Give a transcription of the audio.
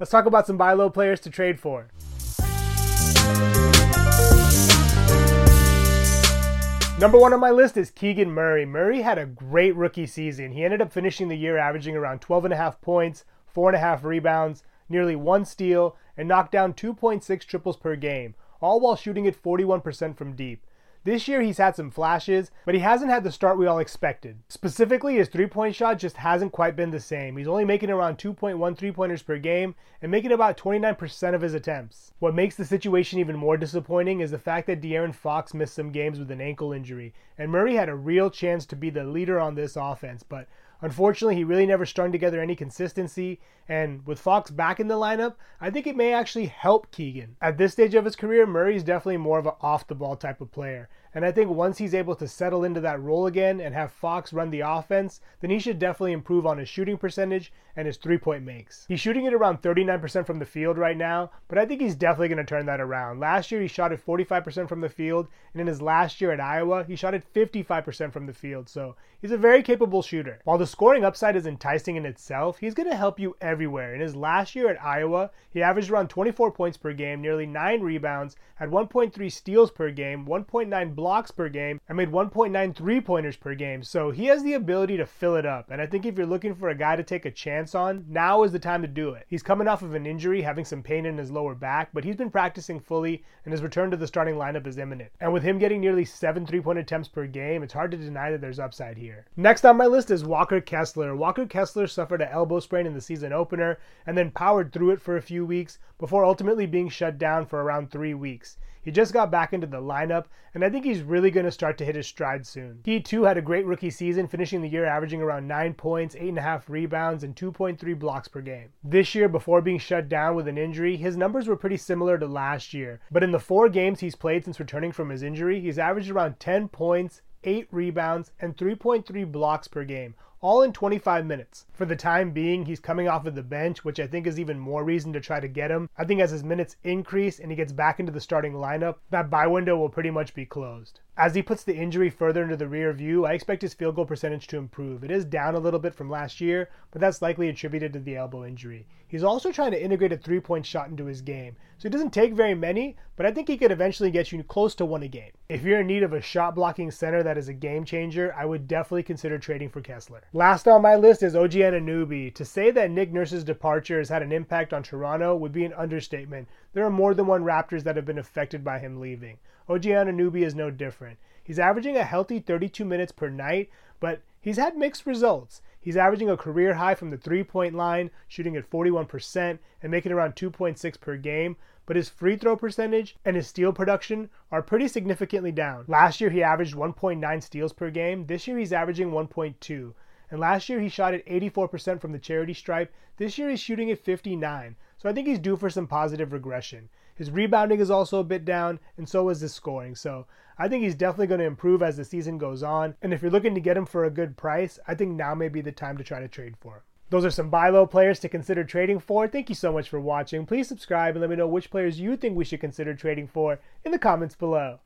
Let's talk about some buy low players to trade for. Number one on my list is Keegan Murray. Murray had a great rookie season. He ended up finishing the year averaging around 12.5 points, 4.5 rebounds, nearly one steal, and knocked down 2.6 triples per game, all while shooting at 41% from deep. This year he's had some flashes, but he hasn't had the start we all expected. Specifically, his three point shot just hasn't quite been the same. He's only making around 2.1 three pointers per game and making about 29% of his attempts. What makes the situation even more disappointing is the fact that De'Aaron Fox missed some games with an ankle injury, and Murray had a real chance to be the leader on this offense, but Unfortunately, he really never strung together any consistency, and with Fox back in the lineup, I think it may actually help Keegan. At this stage of his career, Murray is definitely more of an off the ball type of player. And I think once he's able to settle into that role again and have Fox run the offense, then he should definitely improve on his shooting percentage and his three point makes. He's shooting at around 39% from the field right now, but I think he's definitely going to turn that around. Last year, he shot at 45% from the field, and in his last year at Iowa, he shot at 55% from the field. So he's a very capable shooter. While the scoring upside is enticing in itself, he's going to help you everywhere. In his last year at Iowa, he averaged around 24 points per game, nearly 9 rebounds, had 1.3 steals per game, 1.9 blocks per game, and made 1.9 three pointers per game. So he has the ability to fill it up. And I think if you're looking for a guy to take a chance on, now is the time to do it. He's coming off of an injury, having some pain in his lower back, but he's been practicing fully, and his return to the starting lineup is imminent. And with him getting nearly seven three point attempts per game, it's hard to deny that there's upside here. Next on my list is Walker Kessler. Walker Kessler suffered an elbow sprain in the season opener and then powered through it for a few weeks before ultimately being shut down for around three weeks. He just got back into the lineup, and I think he's really going to start to hit his stride soon. He too had a great rookie season, finishing the year averaging around 9 points, 8.5 rebounds, and 2.3 blocks per game. This year, before being shut down with an injury, his numbers were pretty similar to last year, but in the four games he's played since returning from his injury, he's averaged around 10 points, 8 rebounds, and 3.3 blocks per game, all in 25 minutes. For the time being, he's coming off of the bench, which I think is even more reason to try to get him. I think as his minutes increase and he gets back into the starting lineup, that buy window will pretty much be closed. As he puts the injury further into the rear view, I expect his field goal percentage to improve. It is down a little bit from last year, but that's likely attributed to the elbow injury. He's also trying to integrate a three point shot into his game, so it doesn't take very many, but I think he could eventually get you close to one a game. If you're in need of a shot blocking center that is a game changer, I would definitely consider trading for Kessler. Last on my list is OG Anunoby. To say that Nick Nurse's departure has had an impact on Toronto would be an understatement. There are more than one Raptors that have been affected by him leaving. OG Anunoby is no different. He's averaging a healthy 32 minutes per night, but he's had mixed results. He's averaging a career high from the three point line, shooting at 41% and making around 2.6 per game, but his free throw percentage and his steal production are pretty significantly down. Last year he averaged 1.9 steals per game, this year he's averaging 1.2. And last year he shot at 84% from the charity stripe. This year he's shooting at 59. So I think he's due for some positive regression. His rebounding is also a bit down, and so is his scoring. So I think he's definitely going to improve as the season goes on. And if you're looking to get him for a good price, I think now may be the time to try to trade for him. Those are some buy low players to consider trading for. Thank you so much for watching. Please subscribe and let me know which players you think we should consider trading for in the comments below.